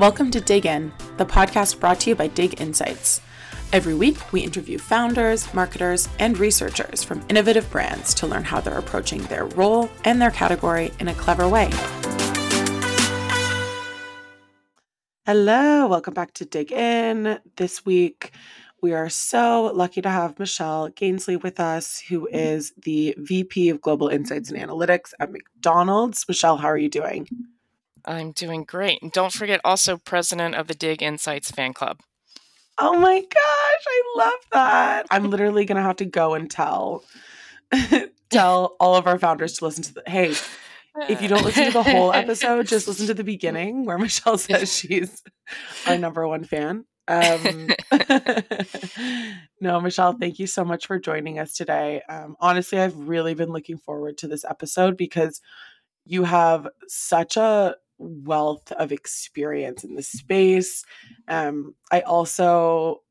Welcome to Dig In, the podcast brought to you by Dig Insights. Every week, we interview founders, marketers, and researchers from innovative brands to learn how they're approaching their role and their category in a clever way. Hello, welcome back to Dig In. This week, we are so lucky to have Michelle Gansle with us, who is the VP of Global Insights and Analytics at McDonald's. Michelle, how are you doing? I'm doing great. And don't forget, also president of the Dig Insights fan club. Oh my gosh, I love that. I'm literally gonna have to go and tell tell all of our founders to listen to the hey, if you don't listen to the whole episode, just listen to the beginning where Michelle says she's our number one fan. Um, no, Michelle, thank you so much for joining us today. Um, honestly, I've really been looking forward to this episode because you have such a wealth of experience in the space. Um, I also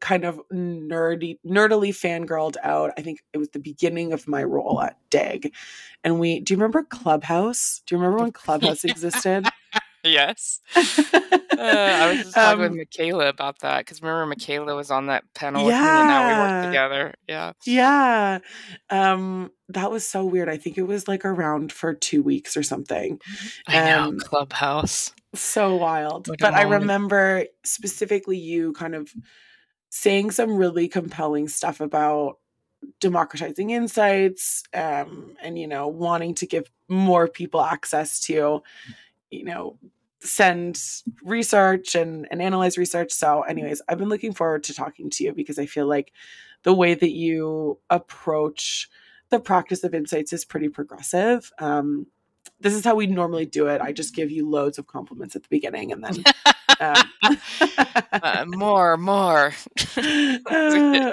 kind of nerdy nerdily fangirled out. I think it was the beginning of my role at Dig. And we do you remember Clubhouse? Do you remember when Clubhouse existed? Yes. Uh, I was just talking Um, with Michaela about that because remember Michaela was on that panel with me and now we work together. Yeah. Yeah. Um, that was so weird. I think it was like around for two weeks or something. I know. Um, Clubhouse. so wild. But I remember specifically you kind of saying some really compelling stuff about democratizing insights um, and you know wanting to give more people access to you know send research and, and analyze research. So anyways i've been looking forward to talking to you because i feel like the way that you approach the practice of insights is pretty progressive. Um, this is how we normally do it. I just give you loads of compliments at the beginning and then um, Uh, more, more. Uh,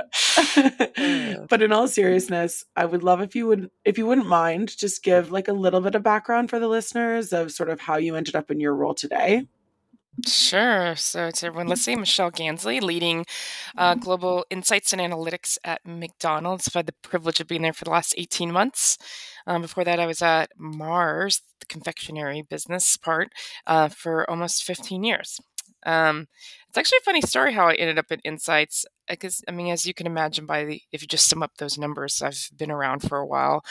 but in all seriousness, I would love if you would if you wouldn't mind just give like a little bit of background for the listeners of sort of how you ended up in your role today. Sure. So, to everyone listening, Michelle Gansle, leading uh, global insights and analytics at McDonald's. I've had the privilege of being there for the last 18 months. Um, before that, I was at Mars, the confectionery business part, uh, for almost 15 years. Um, it's actually a funny story how I ended up at Insights. Because, I mean, as you can imagine, by the, if you just sum up those numbers, I've been around for a while.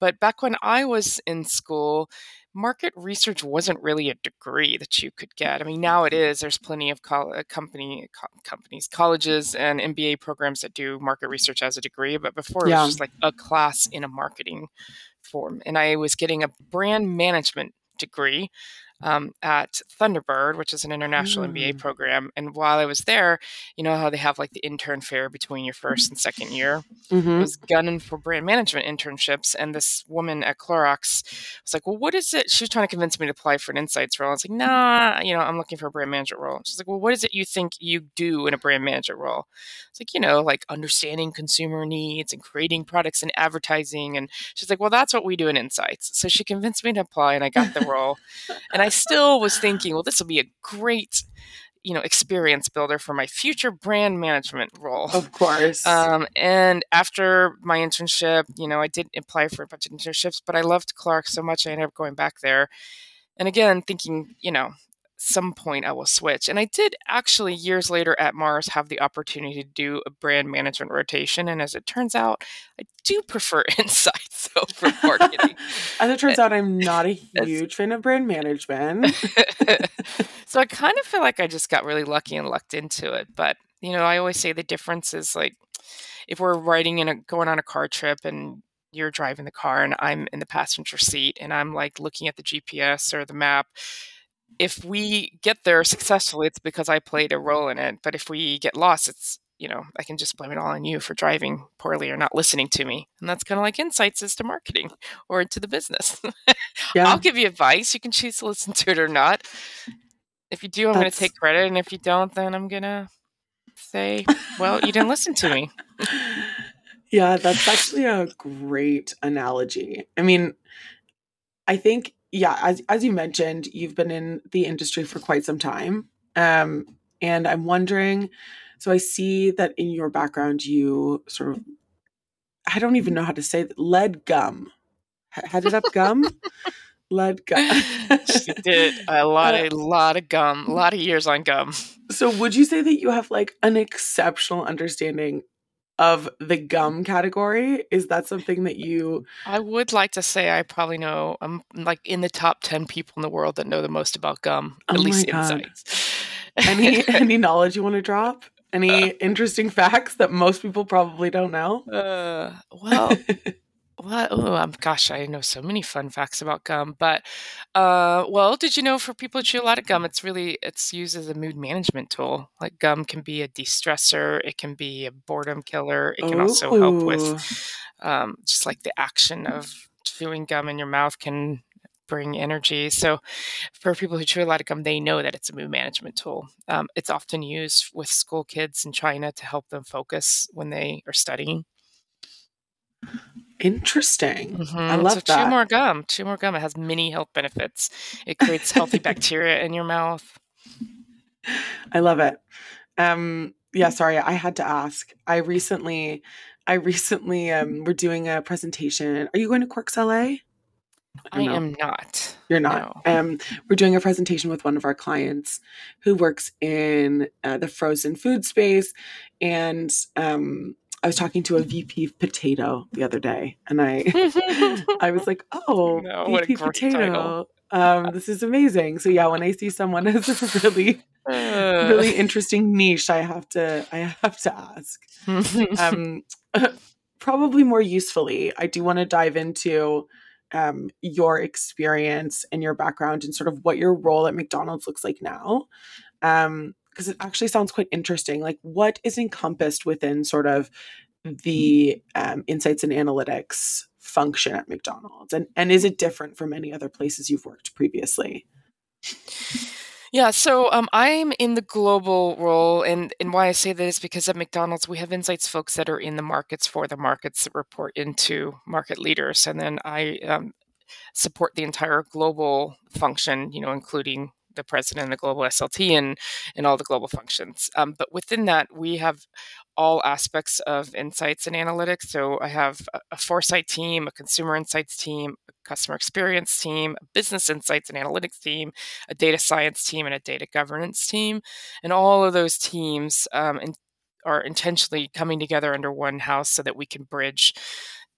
But back when I was in school, market research wasn't really a degree that you could get. I mean, now it is. There's plenty of col- uh, company co- companies, colleges, and MBA programs that do market research as a degree. But before, it was just like a class in a marketing form, and I was getting a brand management degree. Um, at Thunderbird, which is an international MBA Mm. program. And while I was there, you know how they have like the intern fair between your first and second year? Mm-hmm. was gunning for brand management internships. And this woman at Clorox was like, Well, what is it? She was trying to convince me to apply for an insights role. I was like, Nah, you know, I'm looking for a brand manager role. She's like, Well, what is it you think you do in a brand manager role? It's like, you know, like understanding consumer needs and creating products and advertising. And she's like, Well, that's what we do in insights. So she convinced me to apply and I got the role. and I still was thinking, Well, this will be a great you know experience builder for my future brand management role Of course. um, and after my internship, you know, I did apply for a bunch of internships, but I loved Clorox so much I ended up going back there. And again, thinking, you know, some point I will switch. And I did actually years later at Mars have the opportunity to do a brand management rotation. And as it turns out, I do prefer insights over marketing. As it turns eh, out, I'm not a huge fan of brand management. so I kind of feel like I just got really lucky and lucked into it. But you know, I always say the difference is like if we're riding in a going on a car trip and you're driving the car and I'm in the passenger seat and I'm like looking at the GPS or the map. If we get there successfully, it's because I played a role in it. But if we get lost, it's you know, I can just blame it all on you for driving poorly or not listening to me. And that's kind of like insights as to marketing or into the business. Yeah. I'll give you advice. You can choose to listen to it or not. If you do, I'm going to take credit. And if you don't, then I'm going to say, well, you didn't listen to me. Yeah, that's actually a great analogy. I mean, I think yeah, as as you mentioned, you've been in the industry for quite some time. Um and I'm wondering so I see that in your background you sort of I don't even know how to say that, lead gum. Headed up gum? Lead gum. she did a lot, a lot of gum, a lot of years on gum. So, would you say that you have like an exceptional understanding of the gum category? Is that something that you? I would like to say I probably know. I'm like in the top ten people in the world that know the most about gum, at Oh my least God. insights. Any any knowledge you want to drop? Any interesting facts that most people probably don't know? Uh, well, what? Oh, um, gosh, I know so many fun facts about gum. But, uh, well, did you know for people who chew a lot of gum, it's really it's used as a mood management tool. Like gum can be a de-stressor, it can be a boredom killer, it can also help Ooh. with um, just like the action of chewing gum in your mouth can bring energy. So, for people who chew a lot of gum, they know that it's a mood management tool. Um, it's often used with school kids in China to help them focus when they are studying. Interesting. I Mhm. love so chew more gum. Chew more gum. It has many health benefits. It creates healthy bacteria in your mouth. I love it. Um, yeah, sorry, I had to ask. I recently, I recently, um, we're doing a presentation. Are you going to Quirks LA? I am not. You're not. No. Um, we're doing a presentation with one of our clients who works in uh, the frozen food space, and um, I was talking to a VP of potato the other day, and I, I was like, "Oh, No, VP potato." Um, this is amazing. So yeah, when I see someone as a really, Uh, really interesting niche, I have to, I have to ask. um, probably more usefully, I do want to dive into um, your experience and your background and sort of what your role at McDonald's looks like now. Because it actually sounds quite interesting. Like, what is encompassed within sort of the um, insights and analytics function at McDonald's? And, and is it different from any other places you've worked previously? Yeah, so um, I'm in the global role, and, and why I say that is because at McDonald's we have insights folks that are in the markets for the markets that report into market leaders, and then I um, support the entire global function, you know, including the president of the global SLT and and all the global functions. Um, but within that, we have all aspects of insights and analytics. So I have a, a foresight team, a consumer insights team, a customer experience team, a business insights and analytics team, a data science team, and a data governance team. And all of those teams um, in, are intentionally coming together under one house so that we can bridge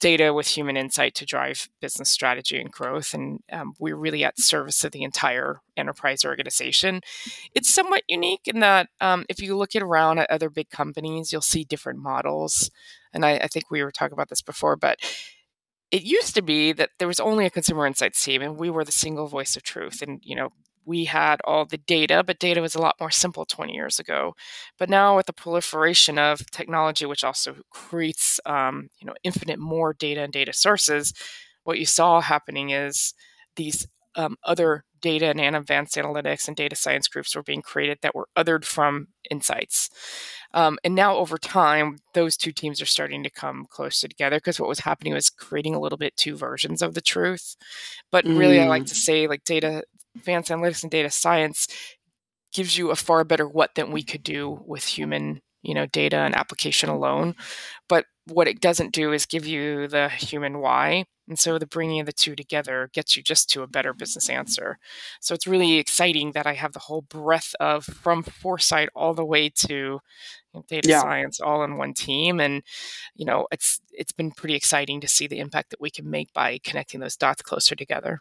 data with human insight to drive business strategy and growth. And um, we're really at service of the entire enterprise organization. It's somewhat unique in that um, if you look at around at other big companies, you'll see different models. And I, I think we were talking about this before, but it used to be that there was only a consumer insights team and we were the single voice of truth. And, you know, we had all the data, but data was a lot more simple 20 years ago. But now, with the proliferation of technology, which also creates um, you know infinite more data and data sources, what you saw happening is these um, other data and advanced analytics and data science groups were being created that were othered from insights. Um, and now, over time, those two teams are starting to come closer together because what was happening was creating a little bit two versions of the truth. But really, I like Mm. to say, like data advanced analytics and data science gives you a far better what than we could do with human you know data and application alone. But what it doesn't do is give you the human why. And so the bringing of the two together gets you just to a better business answer. So it's really exciting that i have the whole breadth of from foresight all the way to data Yeah. science all in one team. And you know it's it's been pretty exciting to see the impact that we can make by connecting those dots closer together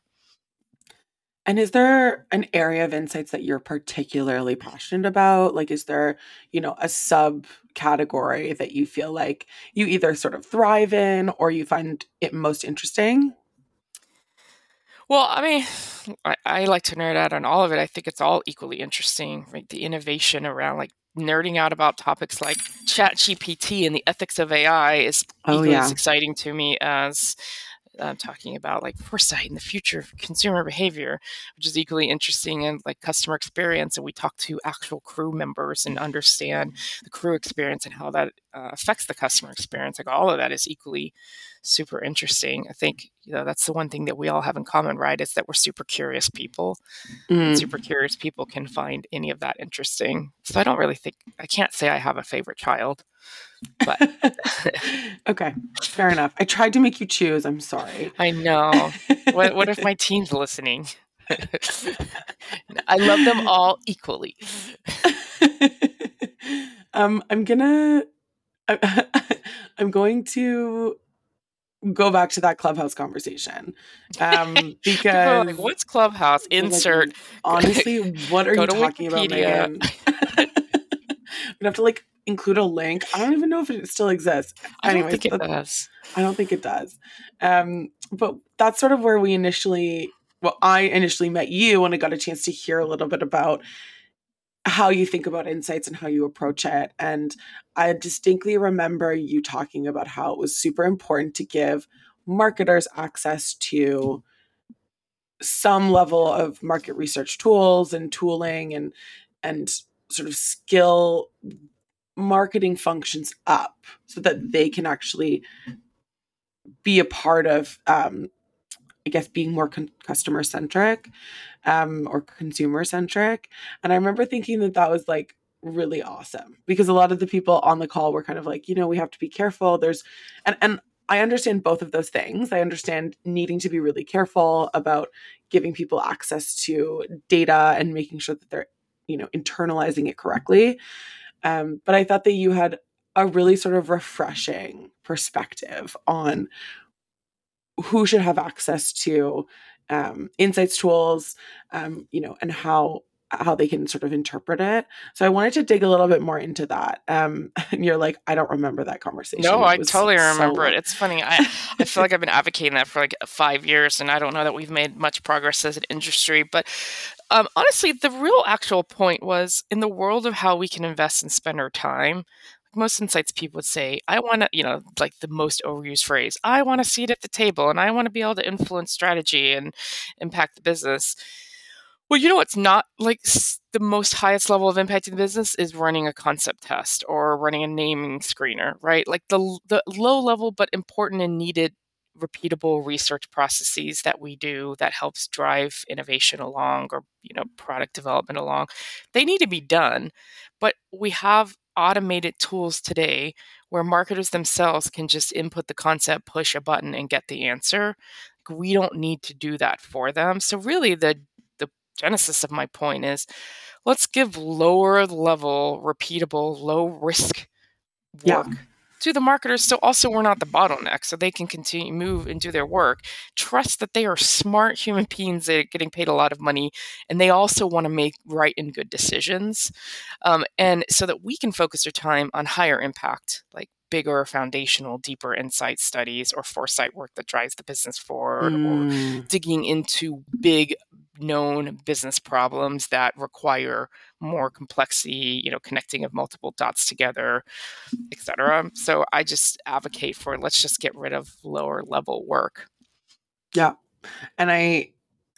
And is there an area of insights that you're particularly passionate about? Like, is there, you know, a subcategory that you feel like you either sort of thrive in or you find it most interesting? Well, I mean, I, I like to nerd out on all of it. I think it's all equally interesting, right? The innovation around like nerding out about topics like Chat GPT and the ethics of AI is Oh, equally as exciting to me as uh, talking about like foresight and the future of consumer behavior, which is equally interesting and like customer experience. And we talk to actual crew members and understand the crew experience and how that uh, affects the customer experience. Like all of that is equally super interesting. I think you know that's the one thing that we all have in common, right? Is that we're super curious people. Mm. Super curious people can find any of that interesting. So I don't really think I can't say I have a favorite child. But okay, fair enough. I tried to make you choose. I'm sorry. I know. what, what if my teen's listening? I love them all equally. um, I'm gonna. I'm going to go back to that clubhouse conversation. Um because like, what's clubhouse? Insert. like, honestly what are you talking about Meagan gonna have to like include a link. I don't even know if it still exists. I don't think it does. I don't think it does. Um but that's sort of where we initially well i initially met you when i got a chance to hear a little bit about how you think about insights and how you approach it. And I distinctly remember you talking about how it was super important to give marketers access to some level of market research tools and tooling and and sort of skill marketing functions up so that they can actually be a part of um, I guess being more con- customer centric um, or consumer centric. And I remember thinking that that was like really awesome because a lot of the people on the call were kind of like, you know, we have to be careful. There's, and, and I understand both of those things. I understand needing to be really careful about giving people access to data and making sure that they're, you know, internalizing it correctly. Um, but I thought that you had a really sort of refreshing perspective on who should have access to um, insights tools, um, you know, and how how they can sort of interpret it. So I wanted to dig a little bit more into that. Um, and you're like, I don't remember that conversation. No, I totally remember it. It's funny. I, I feel like I've been advocating that for like five years, and I don't know that we've made much progress as an industry. But um, honestly, the real actual point was in the world of how we can invest and spend our time most insights people would say, I want to, you know, like the most overused phrase, I want to see it at the table and I want to be able to influence strategy and impact the business. Well, you know what's not like the most highest level of impacting the business is running a concept test or running a naming screener, right? Like the the low level but important and needed repeatable research processes that we do that helps drive innovation along or you know product development along they need to be done but we have automated tools today where marketers themselves can just input the concept, push a button, and get the answer. We don't need to do that for them. So really the genesis of my point is let's give lower level, repeatable, low risk work. Yeah to the marketers so also we're not the bottleneck so they can continue move and do their work trust that they are smart human beings that are getting paid a lot of money and they also want to make right and good decisions um, and so that we can focus our time on higher impact like bigger foundational deeper insight studies or foresight work that drives the business forward mm. or digging into big known business problems that require more complexity, you know, connecting of multiple dots together, etc. So I just advocate for let's just get rid of lower level work. Yeah. And I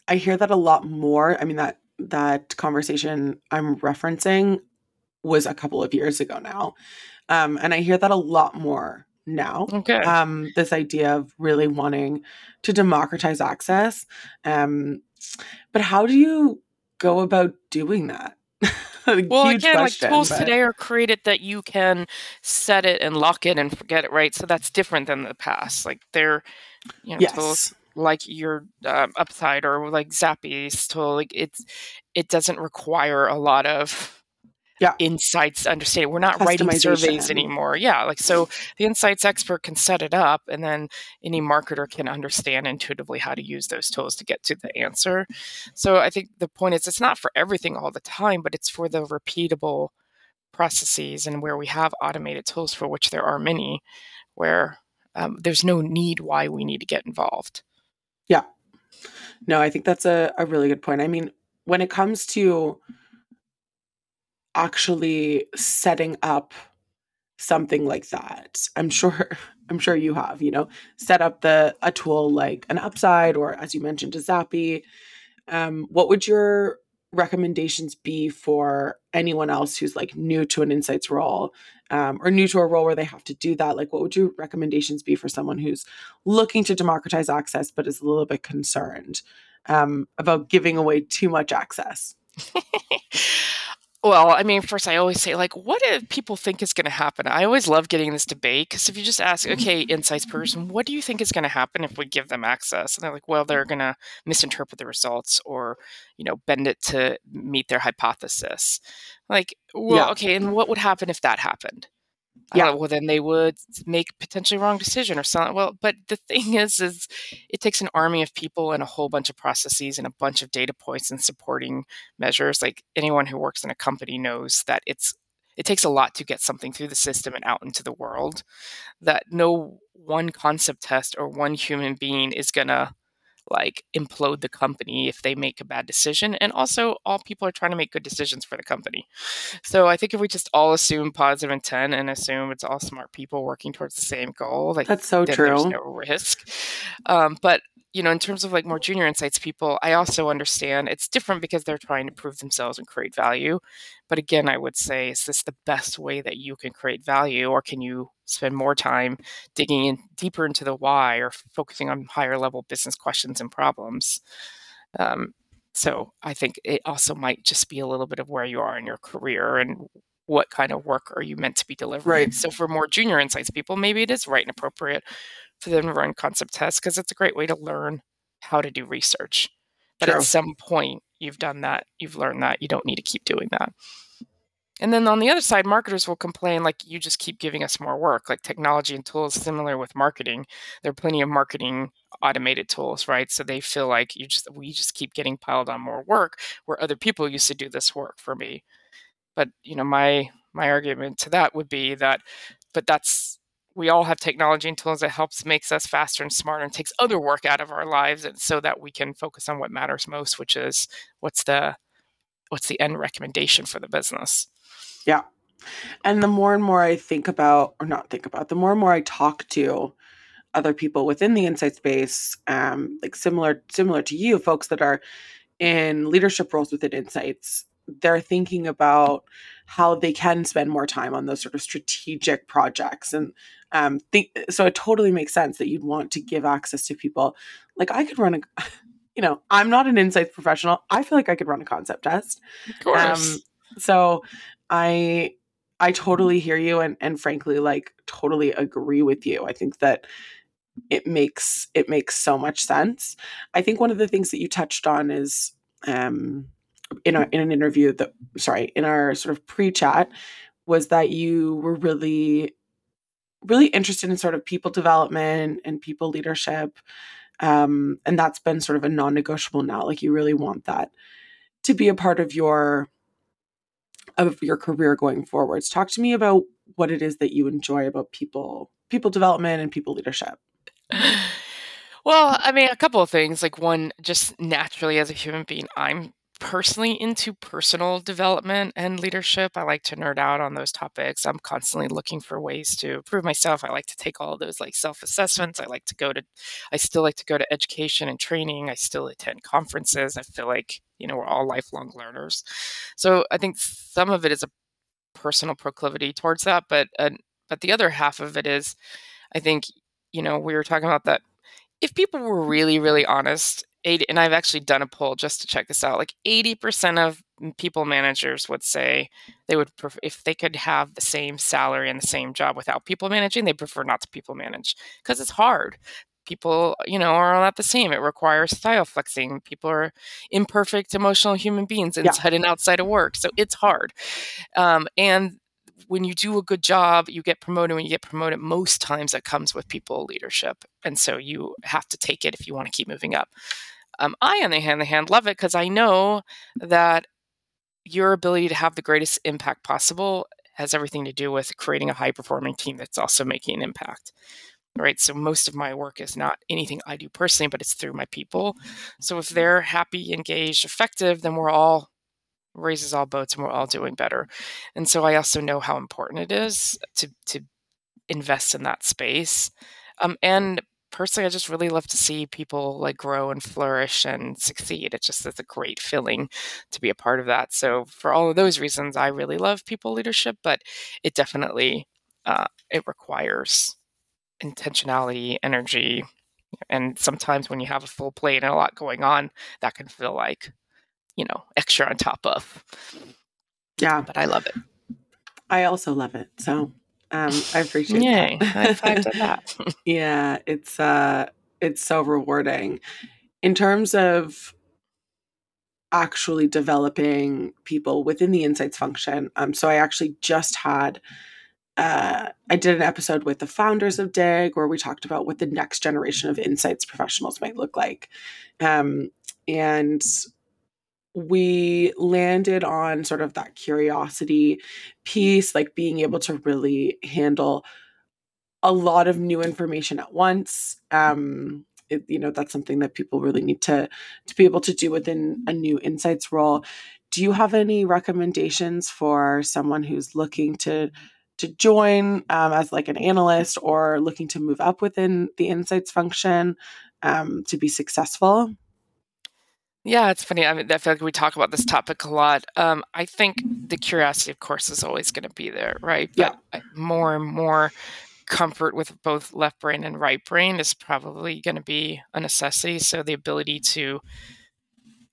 I hear that a lot more. I mean that that conversation I'm referencing was a couple of years ago now. Um, and I hear that a lot more now. Okay. Um, this idea of really wanting to democratize access. Um, but how do you go about doing that? well, again, question, like tools but... today are created that you can set it and lock it and forget it, right? So that's different than the past. Like they're, you know, yes. tools like your um, Upsiide or like Zappi's tool. Like it's, it doesn't require a lot of yeah. insights to understand. We're not writing surveys anymore. Yeah. Like so the insights expert can set it up and then any marketer can understand intuitively how to use those tools to get to the answer. So I think the point is it's not for everything all the time, but it's for the repeatable processes and where we have automated tools for which there are many where um, there's no need why we need to get involved. Yeah. No, I think that's a, a really good point. I mean, when it comes to actually setting up something like that. I'm sure i'm sure you have you know set up the a tool like an Upsiide or as you mentioned a Zappi. Um, what would your recommendations be for anyone else who's like new to an insights role um, or new to a role where they have to do that? Like what would your recommendations be for someone who's looking to democratize access but is a little bit concerned um, about giving away too much access Well, I mean, first, I always say, like, what do people think is going to happen? I always love getting this debate because if you just ask, okay, mm-hmm. insights person, what do you think is going to happen if we give them access? And they're like, well, they're going to misinterpret the results or, you know, bend it to meet their hypothesis. Like, well, yeah. okay, and what would happen if that happened? Yeah. well, then they would make potentially wrong decision or something. Well, but the thing is, is it takes an army of people and a whole bunch of processes and a bunch of data points and supporting measures. Like anyone who works in a company knows that it's it takes a lot to get something through the system and out into the world. That no one concept test or one human being is gonna like implode the company if they make a bad decision. And also, all people are trying to make good decisions for the company. So I think if we just all assume positive intent and assume it's all smart people working towards the same goal, like that's so true. There's no risk. Um, but you know, in terms of like more junior insights people, I also understand it's different because they're trying to prove themselves and create value. But again, I would say, is this the best way that you can create value, or can you spend more time digging in deeper into the why or focusing on higher level business questions and problems? Um, so I think it also might just be a little bit of where you are in your career and what kind of work are you meant to be delivering. Right. So for more junior insights people, maybe it is right and appropriate for them to run concept tests because it's a great way to learn how to do research. But True. at some point, you've done that, you've learned that, you don't need to keep doing that. And then on the other side, marketers will complain like you just keep giving us more work, like technology and tools similar with marketing. There are plenty of marketing automated tools, right? So they feel like you just we just keep getting piled on more work where other people used to do this work for me. But you know, my my argument to that would be that but that's we all have technology and tools that helps makes us faster and smarter and takes other work out of our lives and so that we can focus on what matters most which is what's the what's the end recommendation for the business yeah. And the more and more i think about or not think about the more and more i talk to other people within the insight space um, like similar similar to you folks that are in leadership roles within insights they're thinking about how they can spend more time on those sort of strategic projects. And um think so it totally makes sense that you'd want to give access to people. Like i could run a you know i'm not an insights professional. I feel like i could run a concept test. Of course. Um, so i i totally hear you and and frankly like totally agree with you. I think that it makes it makes so much sense. I think one of the things that you touched on is um in our in an interview that sorry in our sort of pre-chat was that you were really really interested in sort of people development and people leadership um, and that's been sort of a non-negotiable now like you really want that to be a part of your of your career going forwards. Talk to me about what it is that you enjoy about people people development and people leadership. Well i mean a couple of things. Like one just naturally as a human being i'm personally into personal development and leadership. I like to nerd out on those topics. I'm constantly looking for ways to improve myself. I like to take all those like self assessments. I like to go to, I still like to go to education and training. I still attend conferences. I feel like, you know, we're all lifelong learners. So I think some of it is a personal proclivity towards that. But, uh, but the other half of it is, I think, you know, we were talking about that if people were really, really honest 80, and I've actually done a poll just to check this out. Like 80% of people managers would say they would prefer, if they could have the same salary and the same job without people managing, they prefer not to people manage because it's hard. People, you know, are not the same. It requires style flexing. People are imperfect, emotional human beings inside yeah. and outside of work, so it's hard. Um, and when you do a good job, you get promoted. When you get promoted, most times that comes with people leadership, and so you have to take it if you want to keep moving up. Um, I, on the hand, love it because I know that your ability to have the greatest impact possible has everything to do with creating a high performing team that's also making an impact. Right. So most of my work is not anything I do personally, but it's through my people. So if they're happy, engaged, effective, then we're all raises all boats and we're all doing better. And so I also know how important it is to to invest in that space. Um, and personally, I just really love to see people like grow and flourish and succeed. It just is a great feeling to be a part of that. So for all of those reasons, I really love people leadership, but it definitely uh, it requires intentionality, energy, and sometimes when you have a full plate and a lot going on, that can feel like you know extra on top of. Yeah, but I love it. I also love it. So um, I appreciate Yay. that. High five to that. yeah, it's uh it's so rewarding. In terms of actually developing people within the insights function. Um, so I actually just had uh, I did an episode with the founders of DIG where we talked about what the next generation of insights professionals might look like. Um, and we landed on sort of that curiosity piece, like being able to really handle a lot of new information at once. Um, it, you know, that's something that people really need to to be able to do within a new insights role. Do you have any recommendations for someone who's looking to to join um, as like an analyst or looking to move up within the insights function um, to be successful? Yeah, it's funny. I mean, I feel like we talk about this topic a lot. Um, I think the curiosity, of course, is always going to be there, right? But yeah. more and more comfort with both left brain and right brain is probably going to be a necessity. So the ability to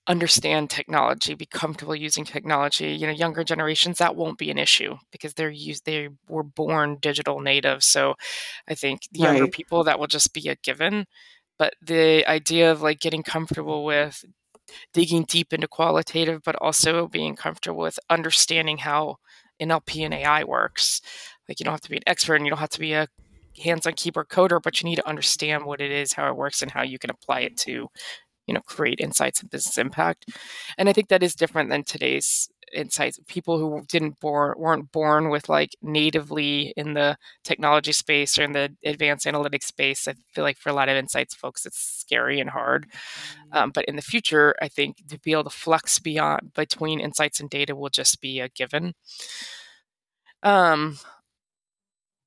understand technology, be comfortable using technology, you know, younger generations that won't be an issue because they're used they were born digital natives. So I think younger Right. people that will just be a given. But the idea of like getting comfortable with digging deep into qualitative, but also being comfortable with understanding how NLP and AI works. Like you don't have to be an expert and you don't have to be a hands-on keyboard coder, but you need to understand what it is, how it works, and how you can apply it to, you know, create insights and business impact. And I think that is different than today's insights. People who didn't born weren't born with like natively in the technology space or in the advanced analytics space. I feel like for a lot of insights folks, it's scary and hard. Um, but in the future, I think to be able to flex beyond between insights and data will just be a given. Um,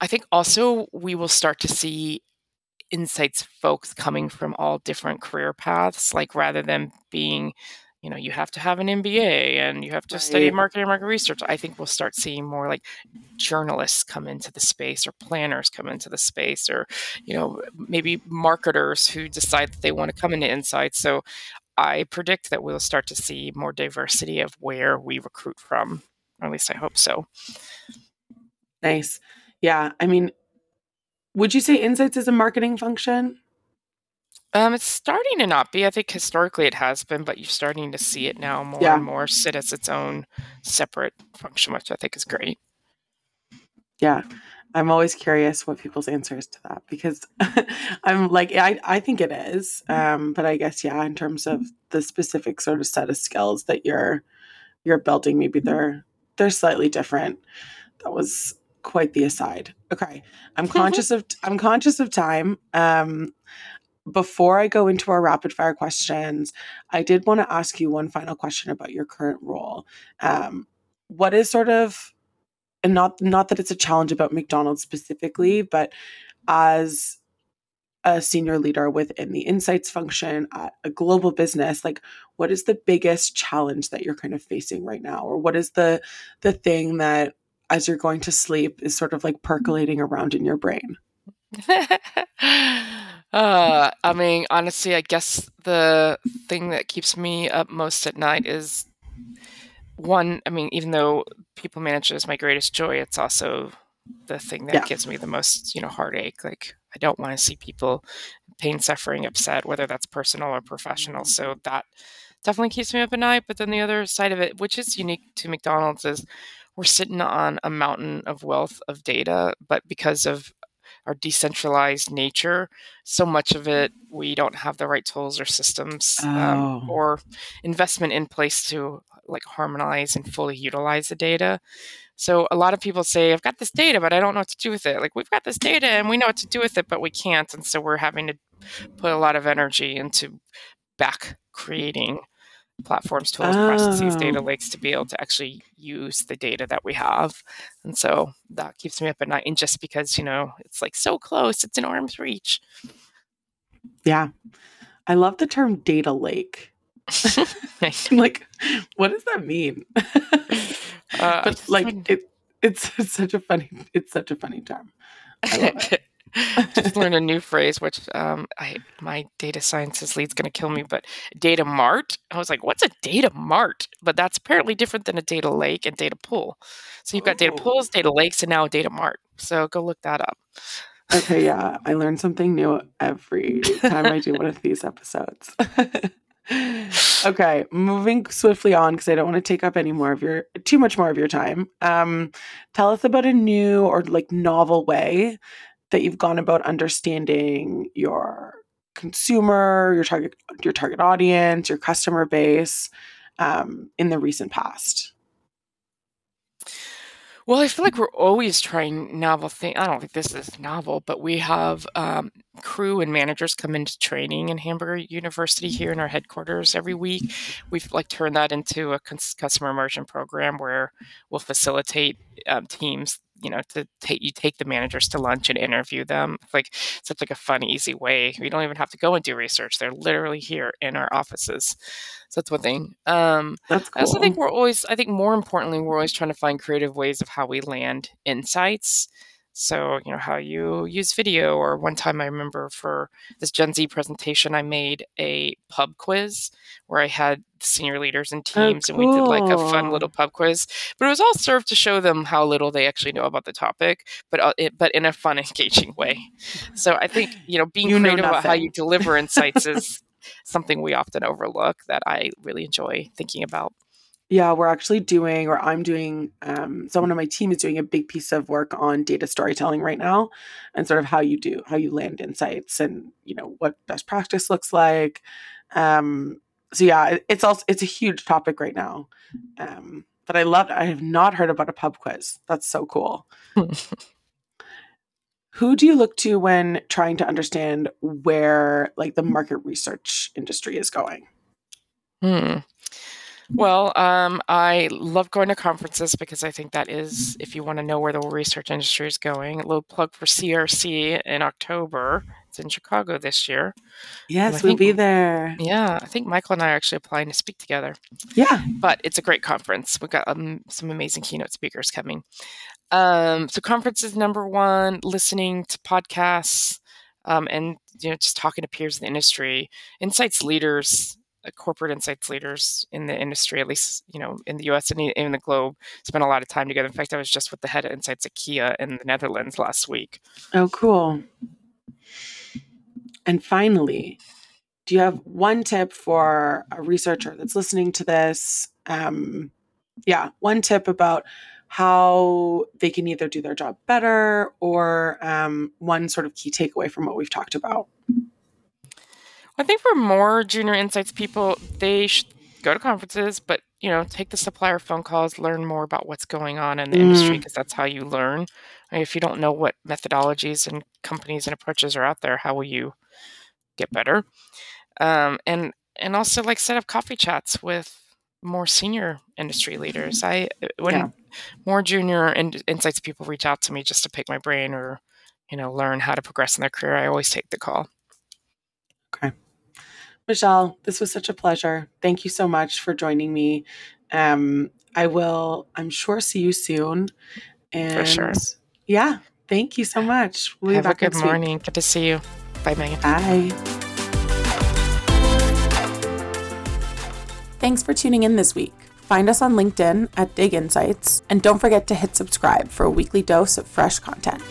I think also we will start to see insights folks coming from all different career paths, like rather than being, you know, you have to have an MBA and you have to study Right. marketing and market research. I think we'll start seeing more like journalists come into the space or planners come into the space or, you know, maybe marketers who decide that they want to come into insights. So I predict that we'll start to see more diversity of where we recruit from. Or at least I hope so. Nice. Yeah. I mean, would you say insights is a marketing function? Um, it's starting to not be. I think historically it has been, but you're starting to see it now more Yeah. and more sit as its own separate function, which I think is great. Yeah. I'm always curious what people's answers to that because I'm like I, I think it is. Um, but I guess yeah, in terms of the specific sort of set of skills that you're you're building, maybe they're they're slightly different. That was quite the aside. Okay. I'm conscious of I'm conscious of time. Um before I go into our rapid fire questions, I did want to ask you one final question about your current role. Um, what is sort of and not not that it's a challenge about McDonald's specifically, but as a senior leader within the insights function at a global business, like what is the biggest challenge that you're kind of facing right now, or what is the the thing that as you're going to sleep is sort of like percolating around in your brain? uh, I mean, honestly, I guess the thing that keeps me up most at night is one. I mean, even though people management is my greatest joy, it's also the thing that Yeah. gives me the most, you know, heartache. Like, I don't want to see people pain, suffering, upset, whether that's personal or professional. So that definitely keeps me up at night. But then the other side of it, which is unique to McDonald's, is we're sitting on a mountain of wealth of data, but because of our decentralized nature, so much of it we don't have the right tools or systems um, Oh. or investment in place to like harmonize and fully utilize the data. So a lot of people say, I've got this data, but I don't know what to do with it. Like we've got this data and we know what to do with it, but we can't. And so we're having to put a lot of energy into back creating platforms, tools, processes, data Oh. lakes to be able to actually use the data that we have. And so that keeps me up at night. And just because, you know, it's like so close, it's in arm's reach. Yeah. I love the term data lake. I'm like, what does that mean? uh, but like, it, it's, it's such a funny, it's such a funny term. Just learned a new phrase, which um, I my data sciences lead's going to kill me. But data mart, I was like, "What's a data mart?" But that's apparently different than a data lake and data pool. So you've got data oh. pools, data lakes, and now a data mart. So go look that up. Okay, yeah, I learn something new every time I do one of these episodes. okay, moving swiftly on because I don't want to take up any more of your too much more of your time. Um, tell us about a new or like novel way that you've gone about understanding your consumer, your target your target audience, your customer base um, in the recent past? Well, I feel like we're always trying novel things. I don't think this is novel, but we have um, crew and managers come into training in Hamburger University here in our headquarters every week. We've like turned that into a customer immersion program where we'll facilitate um, teams you know to take you take the managers to lunch and interview them like such like a fun easy way. We don't even have to go and do research. They're literally here in our offices. So that's one thing. Um that's cool. i also think we're always i think more importantly we're always trying to find creative ways of how we land insights so, you know, how you use video, or one time I remember for this Gen Z presentation, I made a pub quiz where I had senior leaders and oh, teams, oh, cool. and we did like a fun little pub quiz. But it was all served to show them how little they actually know about the topic, but uh, it, but in a fun, engaging way. So I think you know being you creative about how you deliver insights is something we often overlook that I really enjoy thinking about. Yeah, we're actually doing, or I'm doing, um, someone on my team is doing a big piece of work on data storytelling right now and sort of how you do, how you land insights and, you know, what best practice looks like. Um, so yeah, it's also, it's a huge topic right now. Um, but I love, I have not heard about a pub quiz. That's so cool. Who do you look to when trying to understand where like the market research industry is going? Hmm. Well, um, I love going to conferences because I think that is, if you want to know where the research industry is going, a little plug for CRC in October. It's in Chicago this year. Yes, we'll think, be there. Yeah, I think Michael and I are actually applying to speak together. Yeah. But it's a great conference. We've got um, some amazing keynote speakers coming. Um, so, conferences number one, listening to podcasts. Um, and you know just talking to peers in the industry insights leaders corporate insights leaders in the industry, at least you know in the U.S. and in the globe, spend a lot of time together. In fact, I was just with the head of insights at Kia in the Netherlands last week. Oh, cool! And finally, do you have one tip for a researcher that's listening to this? Um, yeah, one tip about how they can either do their job better or um, one sort of key takeaway from what we've talked about. I think for more junior insights people, they should go to conferences, but you know, take the supplier phone calls, learn more about what's going on in the mm. industry because that's how you learn. if you don't know what methodologies and companies and approaches are out there, how will you get better? Um, and and also like set up coffee chats with more senior industry leaders. I when yeah. more junior in, insights people reach out to me just to pick my brain or you know learn how to progress in their career, I always take the call. Okay. Michelle, this was such a pleasure. Thank you so much for joining me. Um, I will, I'm sure, see you soon. And for sure. Yeah. Thank you so much. We'll Have a good morning. Week. Good to see you. Bye, Meagan. Bye. Thanks for tuning in this week. Find us on LinkedIn at Dig Insights, and don't forget to hit subscribe for a weekly dose of fresh content.